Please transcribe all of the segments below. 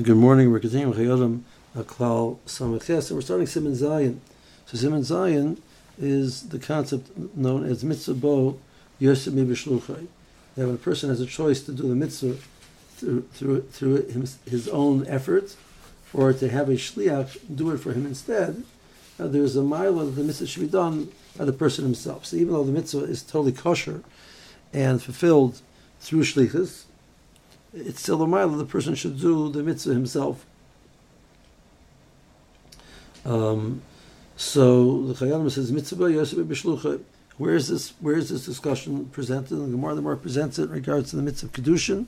Good morning. We're continuing Chayei Adam Klal Samaches, and we're starting Siman Zayin. So Siman Zayin is the concept known as mitzvah yosef mibishluchai. That when a person has a choice to do the mitzvah through through, through his, own effort, or to have a shliach do it for him instead, uh, there's a mile that the mitzvah should be done by the person himself. So even though the mitzvah is totally kosher and fulfilled through shlichus, it's still a mile the person should do the mitzvah himself. Um, so the Chayyim says mitzvah yosef b'shlucha. Where is this? Where is this discussion presented? And the Gemara, the more presents it in regards to the mitzvah of kedushin,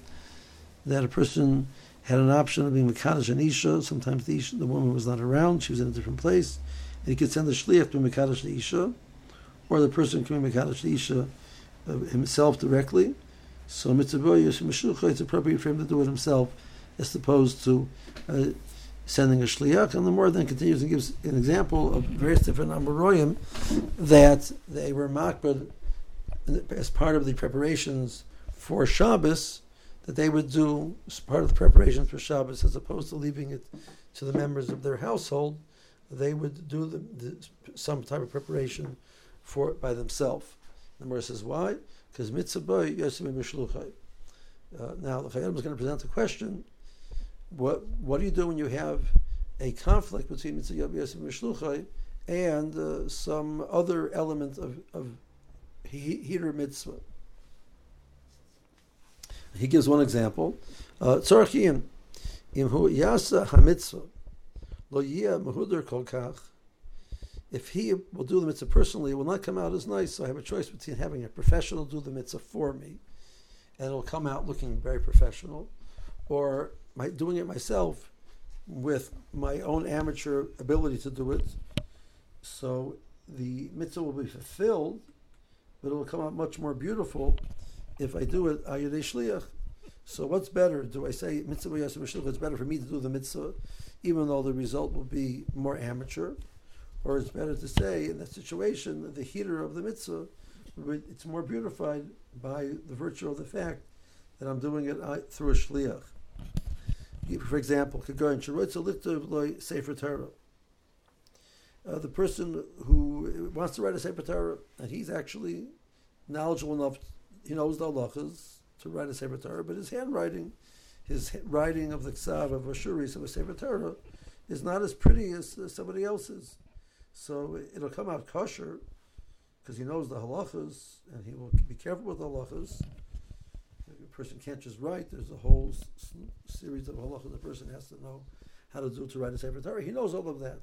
that a person had an option of being mekadosh and isha. Sometimes the isha, the woman was not around; she was in a different place, and he could send the shliach to mekadosh the isha, or the person can be mekadosh the isha uh, himself directly. So mitzvah it's appropriate for him to do it himself, as opposed to uh, sending a shliach, and the more then continues and gives an example of various different Amoroyim that they were makbid as part of the preparations for Shabbos, that they would do as part of the preparations for Shabbos, as opposed to leaving it to the members of their household, they would do the, the, some type of preparation for it by themselves. The Gemara says, why? Because mitzvah yosef uh, Now, the Chayyim is going to present a question what what do you do when you have a conflict between mitzvah yosef mishluchai and uh, some other element of of hiddur mitzvah? He gives one example. Tzorachiyim imhu yasa hamitzvah lo yia mehuder kol kach. If he will do the mitzvah personally, it will not come out as nice. So I have a choice between having a professional do the mitzvah for me, and it will come out looking very professional, or my, doing it myself with my own amateur ability to do it. So the mitzvah will be fulfilled, but it will come out much more beautiful if I do it ayadei shliach. So what's better? Do I say mitzvah yasem? It's better for me to do the mitzvah, even though the result will be more amateur, or it's better to say in that situation that the hiddur of the mitzvah, it's more beautified by the virtue of the fact that I'm doing it uh, through a shliach for example, could go in Sefer Torah. Uh, the person who wants to write a Sefer Torah, and he's actually knowledgeable enough, he knows the halachas to write a Sefer Torah, but his handwriting, his writing of the Ksav of Ashuris of a Sefer Torah, is not as pretty as somebody else's. So it'll come out kosher because he knows the halachas and he will be careful with the halachas A person can't just write. There's a whole s- series of halachas the person has to know how to do to write a sefer Torah. He knows all of that.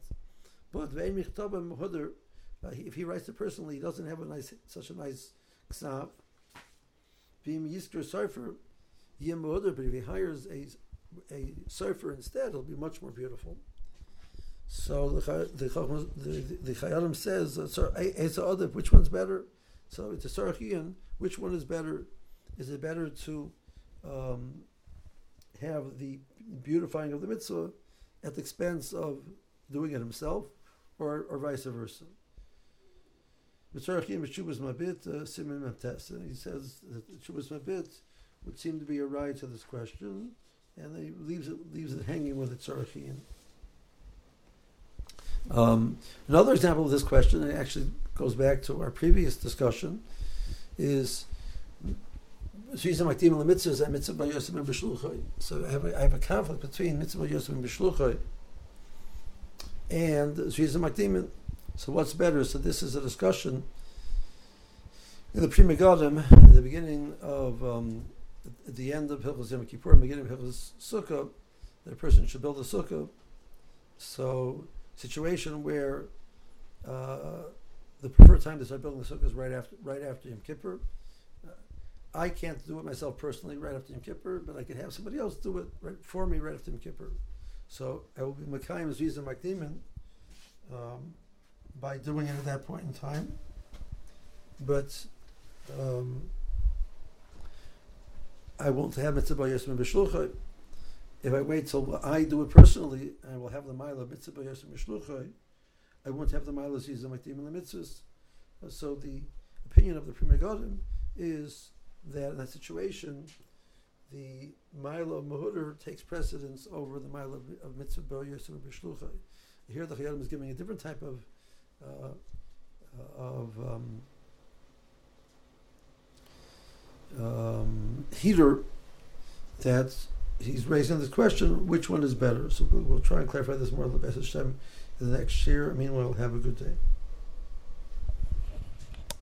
But uh, if he writes it personally, he doesn't have a nice, such a nice ksav. But if he hires a a sofer instead, it'll be much more beautiful. So the the the, the says, uh, which one's better? So it's a Sarchian, which one is better? is it better to um, have the beautifying of the mitzvah at the expense of doing it himself, or, or vice versa? Uh, he says that Chubas Mabit would seem to be a right to this question, and he leaves it leaves it hanging with its Tzarchim. Um, another example of this question, and it actually goes back to our previous discussion, is so I have a, I have a conflict between mitzvah yosef and b'shluchay and. So what's better? So this is a discussion in the Pri Megadim, in the beginning of, um, at the end of Hilchos Yom Kippur, beginning of Hilchos Sukkah, that a person should build a sukkah. So situation where uh, the preferred time to start building the sukkah is right after right after Yom Kippur. I can't do it myself personally right after Yom Kippur, but I can have somebody else do it right for me right after Yom Kippur. So I will be Makayim Zviza Makdimin um, by doing it at that point in time. But um, I won't have mitzvah yosem b'shluchai. If I wait till I do it personally, I will have the mila mitzvah. I won't have the mila zviza makdimin the mitzvahs. So the opinion of the Pri Megadim is that in that situation, the mile of Mahuder takes precedence over the mile of, Mitzvah Ber Yosef. Here the Chayei Adam is giving a different type of uh, uh, of um, um, hiddur that he's raising this question: which one is better? So we'll, we'll try and clarify this more in the Hashem in the next year. Meanwhile, have a good day.